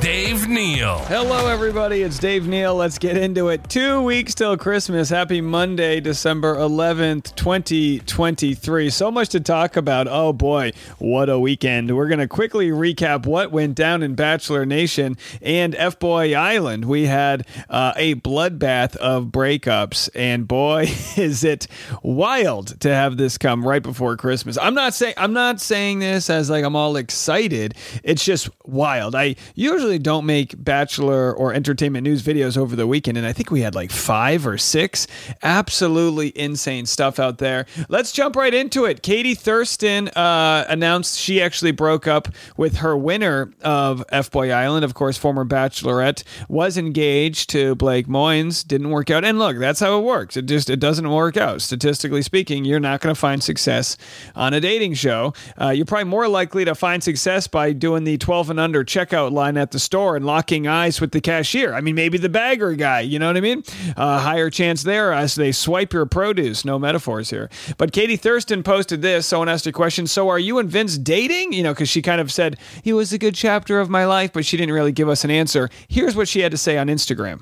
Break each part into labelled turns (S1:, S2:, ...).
S1: Dave Neal.
S2: Hello, everybody. It's Dave Neal. Let's get into it. Two weeks till Christmas. Happy Monday, December 11th, 2023. So much to talk about. Oh, boy, what a weekend. We're going to quickly recap what went down in Bachelor Nation and F Boy Island. We had uh, a bloodbath of breakups, and boy, is it wild to have this come right before Christmas. I'm not saying I'm not saying this as like I'm all excited. It's just wild. I usually don't make bachelor or entertainment news videos over the weekend, and I think we had like five or six. Absolutely insane stuff out there. Let's jump right into it. Katie Thurston uh, announced she actually broke up with her winner of F Boy Island, of course, former Bachelorette, was engaged to Blake Moynes. Didn't work out, and look, that's how it works. It just it doesn't work out. Statistically speaking, you're not going to find success on a dating show. Uh, you're probably more likely to find success by doing the 12 and under checkout line at the store and locking eyes with the cashier. I mean, maybe the bagger guy, you know what I mean? Uh, higher chance there as they swipe your produce. No metaphors here. But Katie Thurston posted this. Someone asked a question. So are you and Vince dating? You know, because she kind of said, he was a good chapter of my life, but she didn't really give us an answer. Here's what she had to say on Instagram.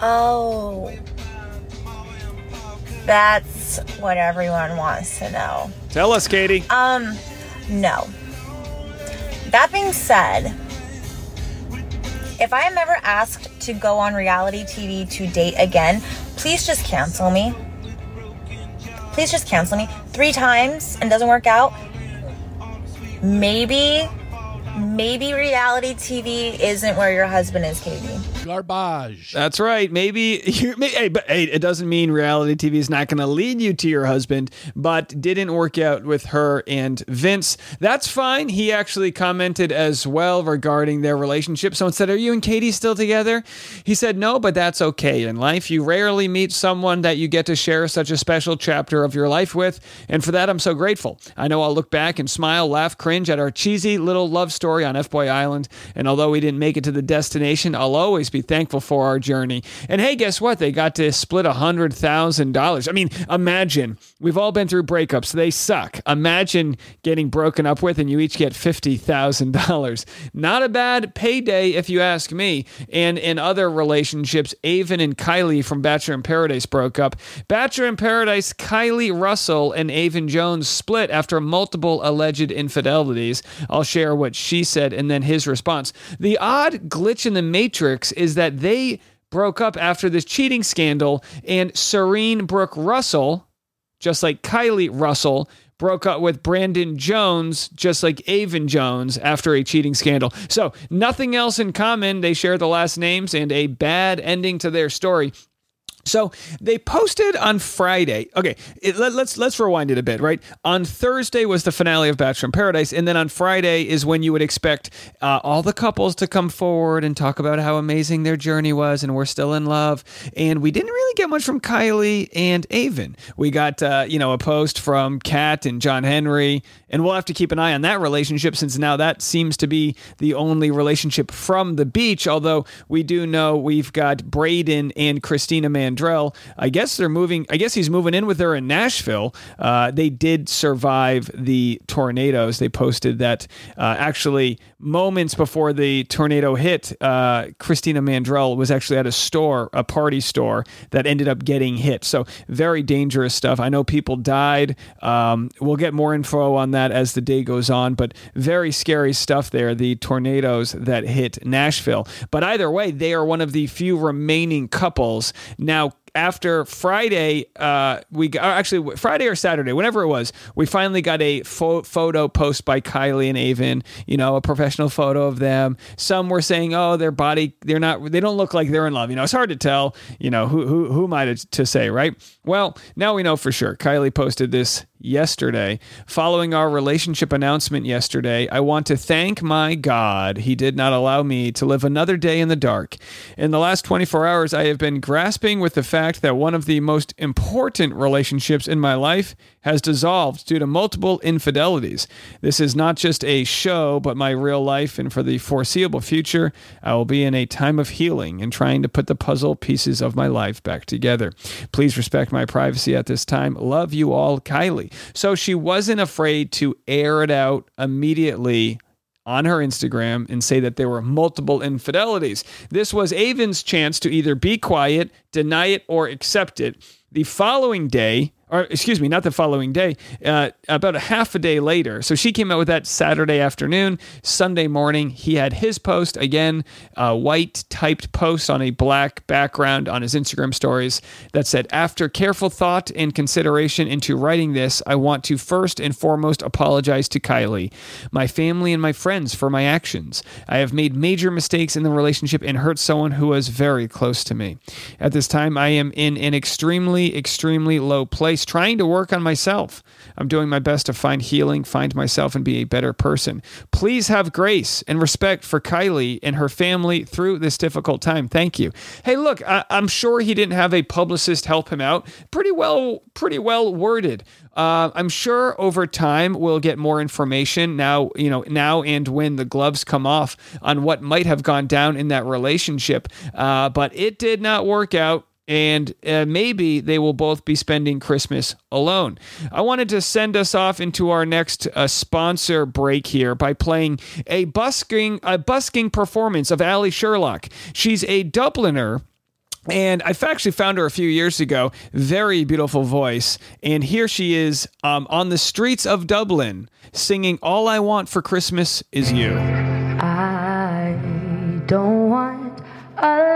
S3: Oh. That's what everyone wants to know.
S2: Tell us, Katie.
S3: Um, no. That being said, if I am ever asked to go on reality TV to date again, please just cancel me. Please just cancel me. Three times and doesn't work out. Maybe, maybe reality TV isn't where your husband is, Katie.
S4: Garbage.
S2: That's right. Maybe hey, but hey, it doesn't mean reality TV is not going to lead you to your husband, but didn't work out with her and Vince. That's fine. He actually commented as well regarding their relationship. Someone said, "Are you and Katie still together?" He said, "No, but that's okay in life. You rarely meet someone that you get to share such a special chapter of your life with, and for that, I'm so grateful. I know I'll look back and smile, laugh, cringe at our cheesy little love story on F Boy Island, and although we didn't make it to the destination, I'll always be." Be thankful for our journey. And hey, guess what? They got to split a hundred thousand dollars. I mean, imagine we've all been through breakups; they suck. Imagine getting broken up with, and you each get fifty thousand dollars. Not a bad payday, if you ask me. And in other relationships, Aven and Kylie from Bachelor in Paradise broke up. Bachelor in Paradise, Kylie Russell and Aven Jones split after multiple alleged infidelities. I'll share what she said and then his response. The odd glitch in the matrix is that they broke up after this cheating scandal, and Serene Brooke Russell, just like Kylie Russell, broke up with Brandon Jones, just like Aven Jones, after a cheating scandal. So, nothing else in common. They share the last names and a bad ending to their story. So they posted on Friday. Okay, it, let, let's let's rewind it a bit. Right on Thursday was the finale of Bachelor in Paradise, and then on Friday is when you would expect uh, all the couples to come forward and talk about how amazing their journey was, and we're still in love. And we didn't really get much from Kylie and Aven. We got uh, you know a post from Kat and John Henry, and we'll have to keep an eye on that relationship since now that seems to be the only relationship from the beach. Although we do know we've got Brayden and Christina Mandrell. I guess they're moving. I guess he's moving in with her in Nashville. Uh, they did survive the tornadoes. They posted that uh, actually moments before the tornado hit, uh, Christina Mandrell was actually at a store, a party store that ended up getting hit. So very dangerous stuff. I know people died. Um, we'll get more info on that as the day goes on, but very scary stuff there. The tornadoes that hit Nashville. But either way, they are one of the few remaining couples now after Friday, uh, we got, actually Friday or Saturday, whenever it was, we finally got a fo- photo post by Kylie and Aven. You know, a professional photo of them. Some were saying, "Oh, their body, they're not, they don't look like they're in love." You know, it's hard to tell. You know, who who who am I to, to say, right? Well, now we know for sure. Kylie posted this yesterday. Following our relationship announcement yesterday, I want to thank my God. He did not allow me to live another day in the dark. In the last 24 hours, I have been grasping with the fact fact that one of the most important relationships in my life has dissolved due to multiple infidelities. This is not just a show, but my real life, and for the foreseeable future, I will be in a time of healing and trying to put the puzzle pieces of my life back together. Please respect my privacy at this time. Love you all, Kylie. So she wasn't afraid to air it out immediately on her Instagram and say that there were multiple infidelities. This was Aven's chance to either be quiet, deny it, or accept it. The following day, or excuse me, not the following day, uh, about a half a day later. So she came out with that Saturday afternoon. Sunday morning, he had his post again, a white typed post on a black background on his Instagram stories that said, After careful thought and consideration into writing this, I want to first and foremost apologize to Kylie, my family, and my friends for my actions. I have made major mistakes in the relationship and hurt someone who was very close to me. At this time, I am in an extremely, extremely low place trying to work on myself. I'm doing my best to find healing, find myself, and be a better person. Please have grace and respect for Kylie and her family through this difficult time. Thank you. Hey, look, I- am sure he didn't have a publicist help him out. Pretty well, pretty well worded. Uh, I'm sure over time we'll get more information now, you know, now and when the gloves come off on what might have gone down in that relationship. Uh, but it did not work out and uh, maybe they will both be spending Christmas alone. I wanted to send us off into our next uh, sponsor break here by playing a busking a busking performance of Allie Sherlock. She's a Dubliner. And I actually found her a few years ago. Very beautiful voice. And here she is um, on the streets of Dublin singing All I Want for Christmas Is You.
S4: I don't want a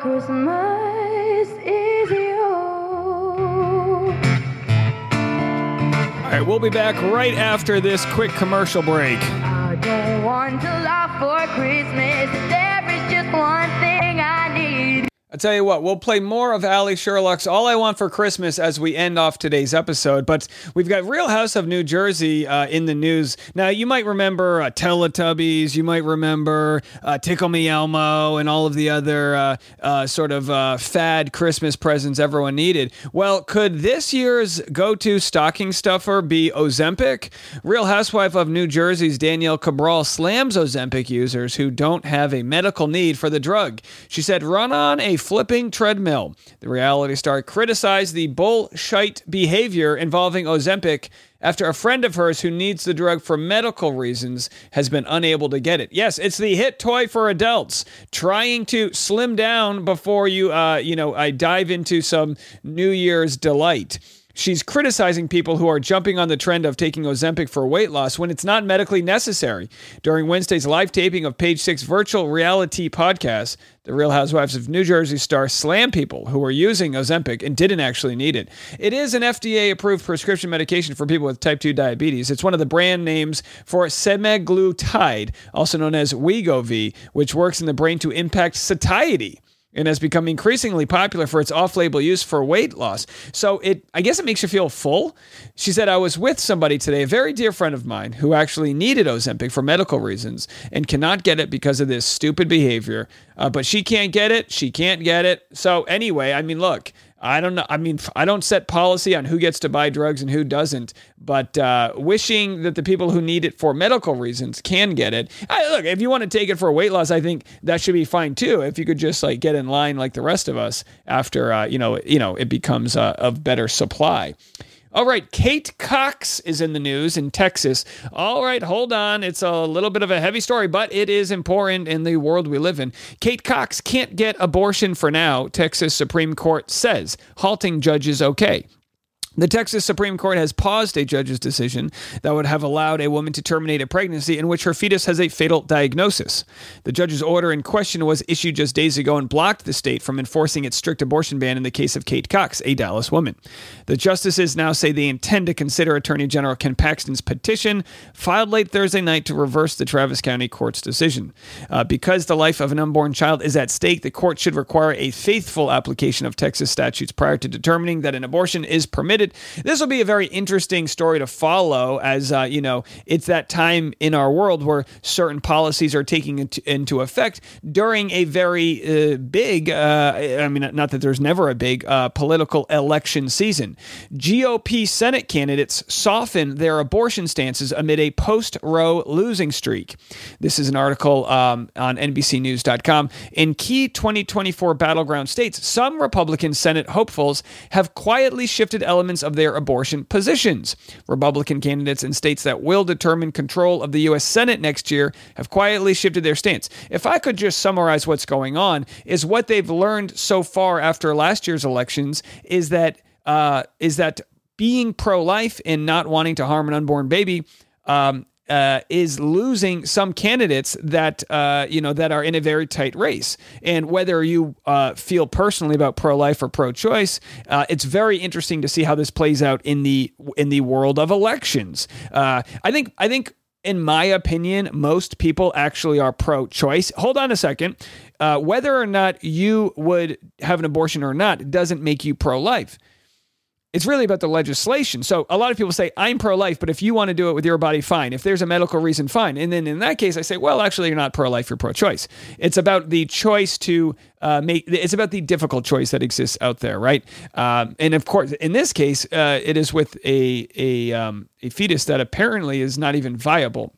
S4: Christmas is you.
S2: All right, we'll be back right after this quick commercial break.
S4: I don't want a lot for Christmas.
S2: I'll tell you what, we'll play more of Allie Sherlock's All I Want for Christmas as we end off today's episode. But we've got Real House of New Jersey uh, in the news. Now, you might remember uh, Teletubbies, you might remember uh, Tickle Me Elmo, and all of the other uh, uh, sort of uh, fad Christmas presents everyone needed. Well, could this year's go to stocking stuffer be Ozempic? Real Housewife of New Jersey's Danielle Cabral slams Ozempic users who don't have a medical need for the drug. She said, run on a flipping treadmill. The reality star criticized the bullshit behavior involving Ozempic after a friend of hers who needs the drug for medical reasons has been unable to get it. Yes, it's the hit toy for adults trying to slim down before you, uh, you know, I dive into some New Year's delight. She's criticizing people who are jumping on the trend of taking Ozempic for weight loss when it's not medically necessary. During Wednesday's live taping of Page Six virtual reality podcast, the Real Housewives of New Jersey star slam people who were using Ozempic and didn't actually need it. It is an FDA approved prescription medication for people with type 2 diabetes. It's one of the brand names for semaglutide, also known as Wegovy, which works in the brain to impact satiety and has become increasingly popular for its off-label use for weight loss. So it I guess it makes you feel full. She said I was with somebody today, a very dear friend of mine who actually needed Ozempic for medical reasons and cannot get it because of this stupid behavior. Uh, but she can't get it, she can't get it. So anyway, I mean look, I don't know. I mean, I don't set policy on who gets to buy drugs and who doesn't, but uh, wishing that the people who need it for medical reasons can get it. I, look, if you want to take it for weight loss, I think that should be fine too. If you could just like get in line like the rest of us after uh, you know, you know, it becomes uh, of better supply. All right, Kate Cox is in the news in Texas. All right, hold on. It's a little bit of a heavy story, but it is important in the world we live in. Kate Cox can't get abortion for now, Texas Supreme Court says, halting judges okay. The Texas Supreme Court has paused a judge's decision that would have allowed a woman to terminate a pregnancy in which her fetus has a fatal diagnosis. The judge's order in question was issued just days ago and blocked the state from enforcing its strict abortion ban in the case of Kate Cox, a Dallas woman. The justices now say they intend to consider Attorney General Ken Paxton's petition filed late Thursday night to reverse the Travis County Court's decision. Uh, because the life of an unborn child is at stake, the court should require a faithful application of Texas statutes prior to determining that an abortion is permitted this will be a very interesting story to follow as, uh, you know, it's that time in our world where certain policies are taking into, into effect during a very uh, big, uh, I mean, not that there's never a big uh, political election season. GOP Senate candidates soften their abortion stances amid a post Roe losing streak. This is an article um, on NBCNews.com. In key 2024 battleground states, some Republican Senate hopefuls have quietly shifted elements of their abortion positions. Republican candidates in states that will determine control of the U.S. Senate next year have quietly shifted their stance. If I could just summarize what's going on, is what they've learned so far after last year's elections is that uh, is that being pro-life and not wanting to harm an unborn baby um, uh, is losing some candidates that uh, you know that are in a very tight race. And whether you uh, feel personally about pro-life or pro-choice, uh, it's very interesting to see how this plays out in the in the world of elections. Uh, I think I think. In my opinion, most people actually are pro choice. Hold on a second. Uh, whether or not you would have an abortion or not doesn't make you pro life it's really about the legislation. So a lot of people say, I'm pro life, but if you want to do it with your body, fine. If there's a medical reason, fine. And then in that case, I say, well, actually, you're not pro life, you're pro choice. It's about the choice to uh, make, it's about the difficult choice that exists out there, right? Um, and of course, in this case, uh, it is with a, a, um, a fetus that apparently is not even viable.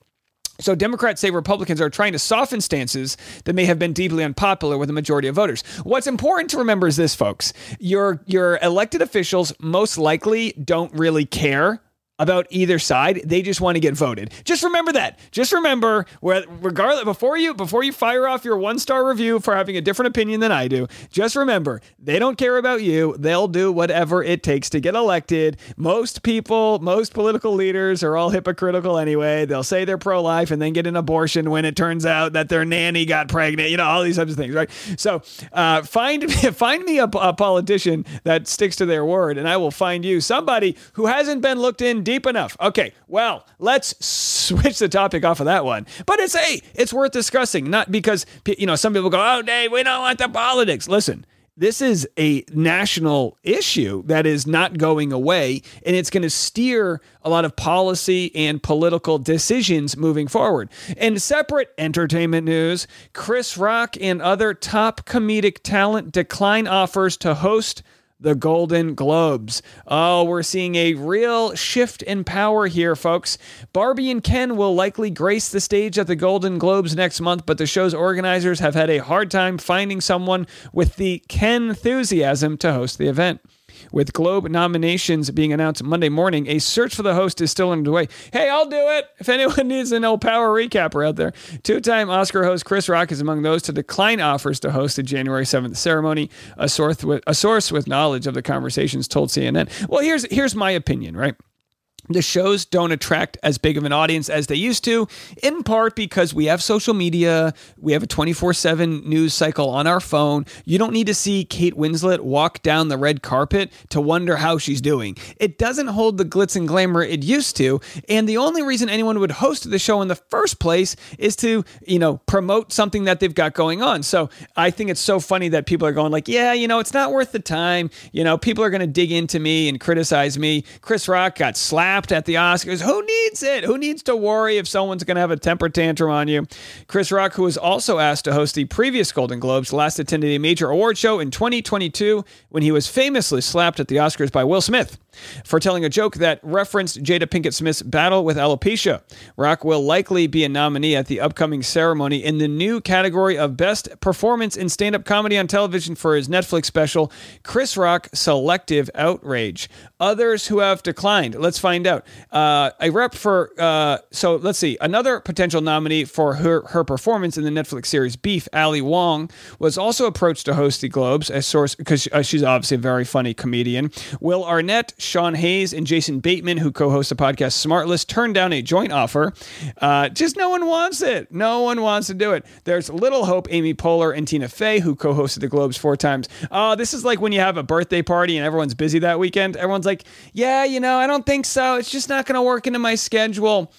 S2: So Democrats say Republicans are trying to soften stances that may have been deeply unpopular with a majority of voters. What's important to remember is this, folks. Your your elected officials most likely don't really care about either side. They just want to get voted. Just remember that. Just remember, regardless before you before you fire off your one star review for having a different opinion than I do, just remember they don't care about you. They'll do whatever it takes to get elected. Most people, most political leaders are all hypocritical anyway. They'll say they're pro life and then get an abortion when it turns out that their nanny got pregnant. You know all these types of things, right? So uh, find find me a, a politician that sticks to their word, and I will find you somebody who hasn't been looked in deep enough. Okay, well, let's switch the topic off of that one. But it's hey, it's worth discussing, not because you know some people go, "Oh, Dave, we don't want the politics." Listen, this is a national issue that is not going away, and it's going to steer a lot of policy and political decisions moving forward. In separate entertainment news, Chris Rock and other top comedic talent decline offers to host the Golden Globes. Oh, we're seeing a real shift in power here, folks. Barbie and Ken will likely grace the stage at the Golden Globes next month, but the show's organizers have had a hard time finding someone with the Ken enthusiasm to host the event. With Globe nominations being announced Monday morning, a search for the host is still underway. Hey, I'll do it if anyone needs an old power recapper out there. Two time Oscar host Chris Rock is among those to decline offers to host the January 7th ceremony. A source with, a source with knowledge of the conversations told CNN. Well, here's, here's my opinion, right? The shows don't attract as big of an audience as they used to, in part because we have social media, we have a 24 7 news cycle on our phone. You don't need to see Kate Winslet walk down the red carpet to wonder how she's doing. It doesn't hold the glitz and glamour it used to. And the only reason anyone would host the show in the first place is to, you know, promote something that they've got going on. So I think it's so funny that people are going, like, yeah, you know, it's not worth the time. You know, people are going to dig into me and criticize me. Chris Rock got slapped slapped at the Oscars. Who needs it? Who needs to worry if someone's going to have a temper tantrum on you? Chris Rock, who was also asked to host the previous Golden Globes, last attended a major award show in 2022 when he was famously slapped at the Oscars by Will Smith for telling a joke that referenced Jada Pinkett Smith's battle with alopecia. Rock will likely be a nominee at the upcoming ceremony in the new category of Best Performance in Stand Up Comedy on Television for his Netflix special, Chris Rock Selective Outrage. Others who have declined. Let's find out. Uh, a rep for, uh, so let's see, another potential nominee for her, her performance in the Netflix series Beef, Ali Wong, was also approached to host the Globes, a source, because uh, she's obviously a very funny comedian. Will Arnett, Sean Hayes and Jason Bateman, who co host the podcast Smartless, turned down a joint offer. Uh, just no one wants it. No one wants to do it. There's little hope Amy Poehler and Tina Fey, who co hosted the Globes four times. Oh, this is like when you have a birthday party and everyone's busy that weekend. Everyone's like, yeah, you know, I don't think so. It's just not going to work into my schedule.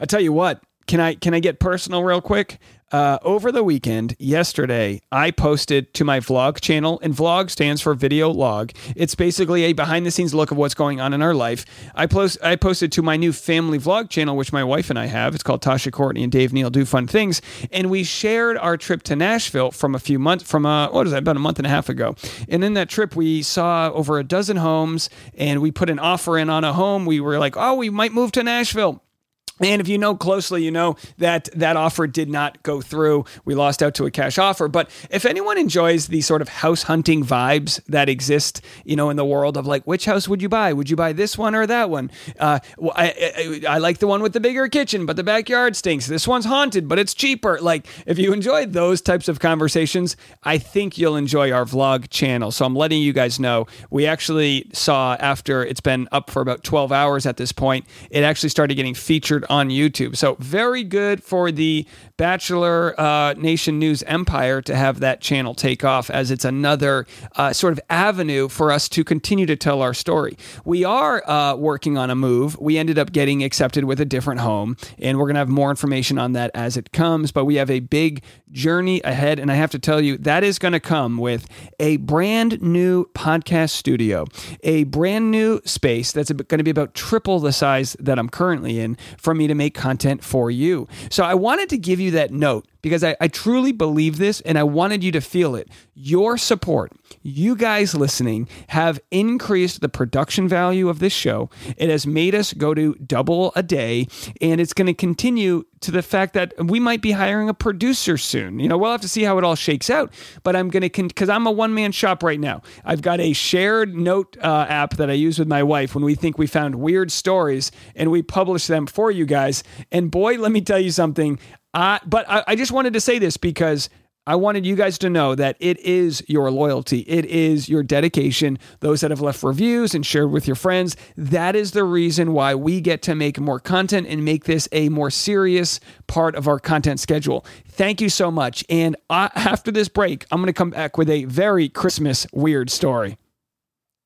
S2: I tell you what, can I can I get personal real quick? Uh, over the weekend, yesterday, I posted to my vlog channel, and vlog stands for video log. It's basically a behind the scenes look of what's going on in our life. I post I posted to my new family vlog channel, which my wife and I have. It's called Tasha Courtney and Dave Neal Do Fun Things, and we shared our trip to Nashville from a few months from uh, what is that about a month and a half ago. And in that trip, we saw over a dozen homes, and we put an offer in on a home. We were like, oh, we might move to Nashville. And if you know closely, you know that that offer did not go through. We lost out to a cash offer. But if anyone enjoys the sort of house hunting vibes that exist, you know, in the world of like, which house would you buy? Would you buy this one or that one? Uh, I, I, I like the one with the bigger kitchen, but the backyard stinks. This one's haunted, but it's cheaper. Like, if you enjoy those types of conversations, I think you'll enjoy our vlog channel. So I'm letting you guys know. We actually saw after it's been up for about 12 hours at this point, it actually started getting featured on YouTube. So very good for the Bachelor uh, Nation News empire to have that channel take off, as it's another uh, sort of avenue for us to continue to tell our story. We are uh, working on a move. We ended up getting accepted with a different home, and we're going to have more information on that as it comes. But we have a big journey ahead, and I have to tell you that is going to come with a brand new podcast studio, a brand new space that's going to be about triple the size that I'm currently in for me to make content for you. So I wanted to give you that note because I, I, truly believe this and I wanted you to feel it. Your support, you guys listening, have increased the production value of this show. It has made us go to double a day, and it's going to continue to the fact that we might be hiring a producer soon. You know, we'll have to see how it all shakes out, but I'm going to, because I'm a one man shop right now. I've got a shared note uh, app that I use with my wife when we think we found weird stories and we publish them for you guys. And boy, let me tell you something. Uh, but I, I just wanted to say this because I wanted you guys to know that it is your loyalty. It is your dedication. Those that have left reviews and shared with your friends. That is the reason why we get to make more content and make this a more serious part of our content schedule. Thank you so much. And uh, after this break, I'm going to come back with a very Christmas weird story.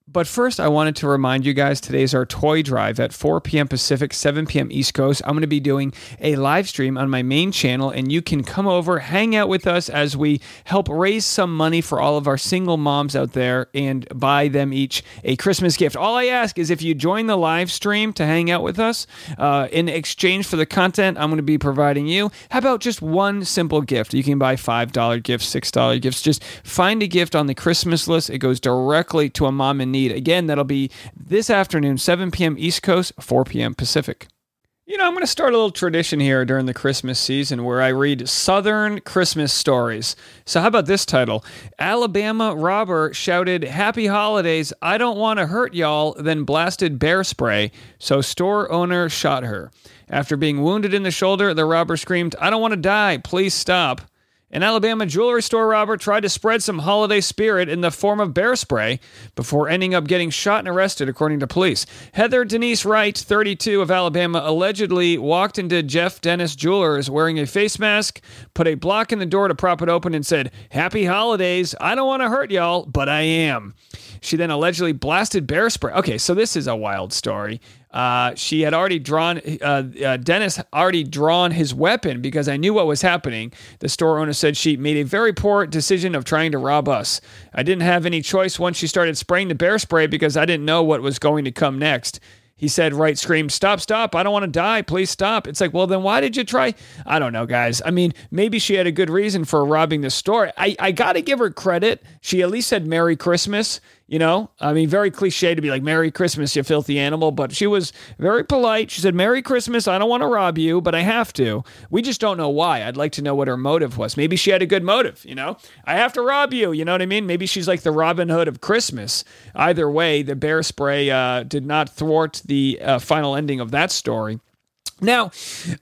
S2: But first, I wanted to remind you guys today's our toy drive at 4 p.m. Pacific, 7 p.m. East Coast. I'm going to be doing a live stream on my main channel, and you can come over, hang out with us as we help raise some money for all of our single moms out there and buy them each a Christmas gift. All I ask is if you join the live stream to hang out with us uh, in exchange for the content I'm going to be providing you, how about just one simple gift? You can buy $5 gifts, $6 gifts. Just find a gift on the Christmas list. It goes directly to a mom in need. Again, that'll be this afternoon, 7 p.m. East Coast, 4 p.m. Pacific. You know, I'm going to start a little tradition here during the Christmas season where I read Southern Christmas stories. So, how about this title? Alabama robber shouted, Happy holidays, I don't want to hurt y'all, then blasted bear spray, so store owner shot her. After being wounded in the shoulder, the robber screamed, I don't want to die, please stop. An Alabama jewelry store robber tried to spread some holiday spirit in the form of bear spray before ending up getting shot and arrested, according to police. Heather Denise Wright, 32 of Alabama, allegedly walked into Jeff Dennis Jewelers wearing a face mask, put a block in the door to prop it open, and said, Happy holidays. I don't want to hurt y'all, but I am. She then allegedly blasted bear spray. Okay, so this is a wild story. Uh, she had already drawn, uh, uh, Dennis already drawn his weapon because I knew what was happening. The store owner said she made a very poor decision of trying to rob us. I didn't have any choice once she started spraying the bear spray because I didn't know what was going to come next. He said, Wright screamed, Stop, stop. I don't want to die. Please stop. It's like, well, then why did you try? I don't know, guys. I mean, maybe she had a good reason for robbing the store. I, I got to give her credit. She at least said Merry Christmas. You know, I mean, very cliche to be like, Merry Christmas, you filthy animal. But she was very polite. She said, Merry Christmas. I don't want to rob you, but I have to. We just don't know why. I'd like to know what her motive was. Maybe she had a good motive, you know? I have to rob you. You know what I mean? Maybe she's like the Robin Hood of Christmas. Either way, the bear spray uh, did not thwart the uh, final ending of that story. Now,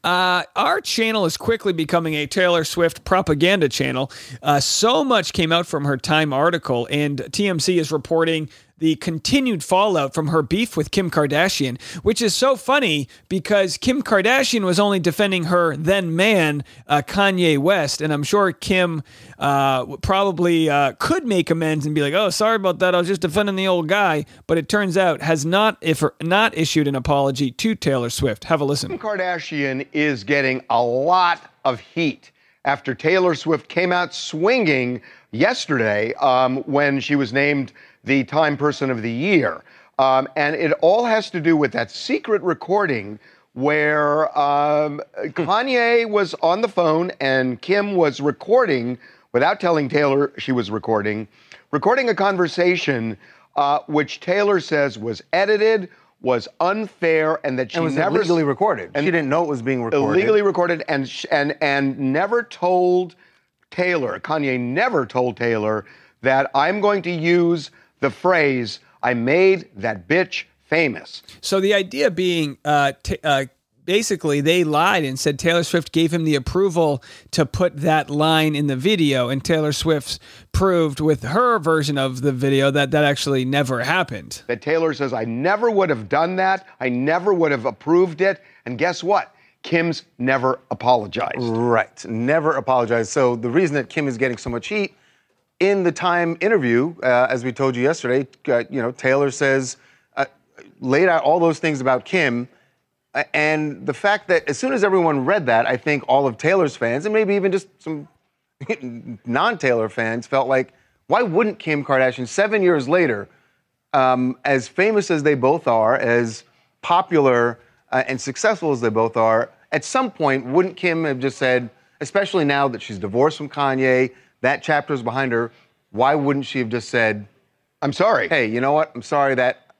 S2: uh, our channel is quickly becoming a Taylor Swift propaganda channel. Uh, so much came out from her Time article, and TMZ is reporting the continued fallout from her beef with Kim Kardashian, which is so funny because Kim Kardashian was only defending her then man, uh, Kanye West. And I'm sure Kim uh, probably uh, could make amends and be like, oh, sorry about that. I was just defending the old guy. But it turns out has not, if not issued an apology to Taylor Swift. Have a listen.
S5: Kim Kardashian is getting a lot of heat after Taylor Swift came out swinging yesterday um, when she was named the Time Person of the Year. Um, and it all has to do with that secret recording where um, Kanye was on the phone and Kim was recording without telling Taylor she was recording, recording a conversation uh, which Taylor says was edited, was unfair, and that she
S6: and was
S5: never
S6: illegally recorded.
S5: and
S6: she didn't know it was being recorded.
S5: illegally recorded and sh- and and never told Taylor. Kanye never told Taylor that I'm going to use the phrase "I made that bitch famous."
S2: So the idea being, uh, t- uh, basically, they lied and said Taylor Swift gave him the approval to put that line in the video, and Taylor Swift proved with her version of the video that that actually never happened.
S5: That Taylor says I never would have done that. I never would have approved it. And guess what? Kim's never apologized.
S6: Right. Never apologized. So the reason that Kim is getting so much heat in the Time interview, uh, as we told you yesterday, uh, you know, Taylor says uh, laid out all those things about Kim, uh, and the fact that as soon as everyone read that, I think all of Taylor's fans and maybe even just some non-Taylor fans felt like, why wouldn't Kim Kardashian seven years later, um, as famous as they both are, as popular uh, and successful as they both are, at some point, wouldn't Kim have just said, especially now that she's divorced from Kanye, that chapter's behind her, why wouldn't she have just said,
S5: I'm sorry.
S6: hey, you know what? I'm sorry that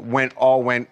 S6: went all went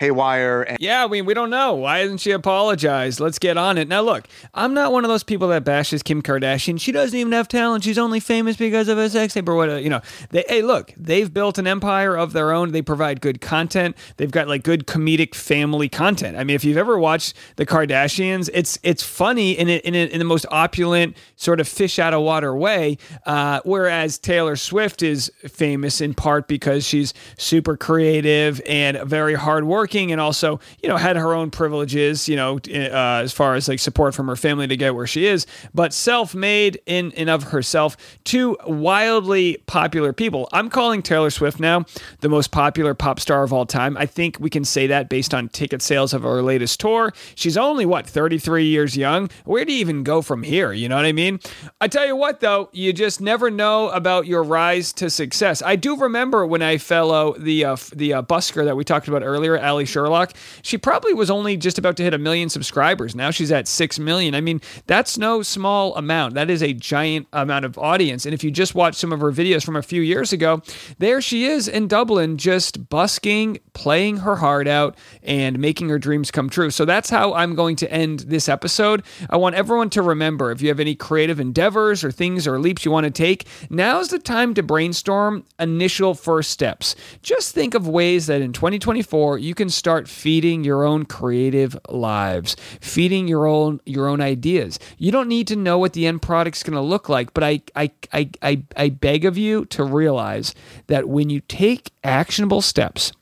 S6: haywire and
S2: Yeah, I mean, we don't know. Why hasn't she apologized? Let's get on it. Now, look, I'm not one of those people that bashes Kim Kardashian. She doesn't even have talent. She's only famous because of a sex tape or what, you know. They, hey, look, they've built an empire of their own. They provide good content. They've got like good comedic family content. I mean, if you've ever watched the Kardashians, it's it's funny in it in, a, in the most opulent sort of fish out of water way. Uh, whereas Taylor Swift is famous in part because she's super creative and very hardworking, and also you know had her own privileges, you know, uh, as far as like support from her family to get where she is, but self-made in and of herself. Two wildly popular people. I'm calling Taylor Swift now the most popular pop star of all time. I think we can say that based on ticket sales of her latest tour. She's only what 33 years young. Where do you even go from here? You know what I mean? I tell you what though, you just never know about your rise to success. I do remember when I fellow the uh, the uh, busker that we talked about earlier, Allie Sherlock. She probably was only just about to hit a million subscribers. Now she's at six million. I mean, that's no small amount. That is a giant amount of audience. And if you just watch some of her videos from a few years ago, there she is in Dublin, just busking, playing her heart out, and making her dreams come true. So that's how I'm going to end this episode. I want everyone to remember if you have any creative endeavors or things or leaps you want to take, now's the time to brainstorm initial first steps. Just think of ways that in 2024 you can start feeding your own creative lives, feeding your own your own ideas. You don't need to know what the end product's going to look like, but I I, I I I beg of you to realize that when you take actionable steps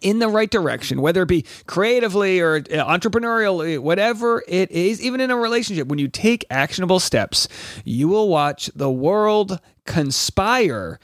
S2: in the right direction, whether it be creatively or uh, entrepreneurially, whatever it is, even in a relationship, when you take actionable steps, you will watch the world conspire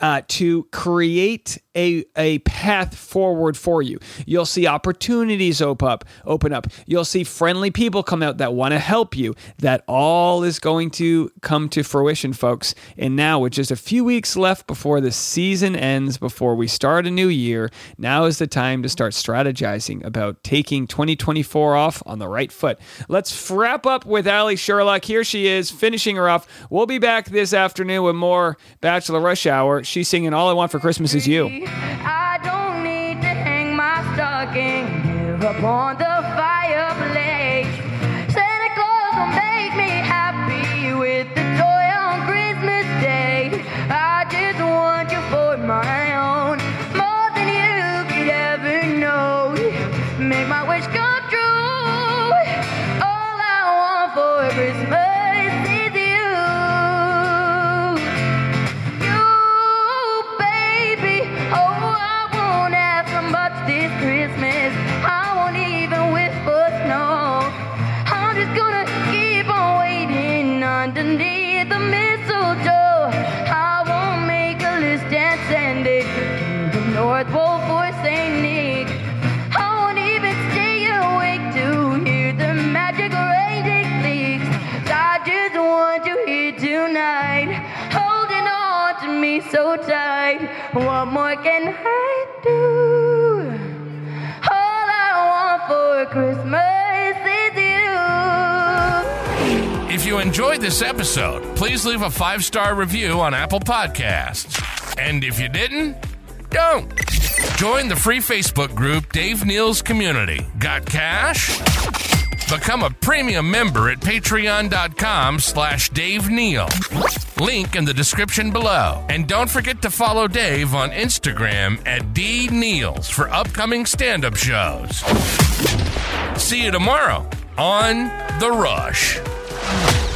S2: uh, to create a, a path forward for you. You'll see opportunities open up, open up. You'll see friendly people come out that want to help you. That all is going to come to fruition, folks. And now, with just a few weeks left before the season ends, before we start a new year, now is the time to start strategizing about taking 2024 off on the right foot. Let's wrap up with Allie Sherlock. Here she is, finishing her off. We'll be back this afternoon with more Bachelor Rush Hour. She's singing All I Want for Christmas Is You.
S4: I don't need to hang my stocking upon the fireplace. Santa Claus will make me what more can I do? All I want for Christmas is you.
S1: If you enjoyed this episode, please leave a five star review on Apple Podcasts. And if you didn't, don't. Join the free Facebook group Dave Neal's Community. Got cash? Become a premium member at patreon.com slash Dave Neal. Link in the description below. And don't forget to follow Dave on Instagram at D Neals for upcoming stand-up shows. See you tomorrow on The Rush.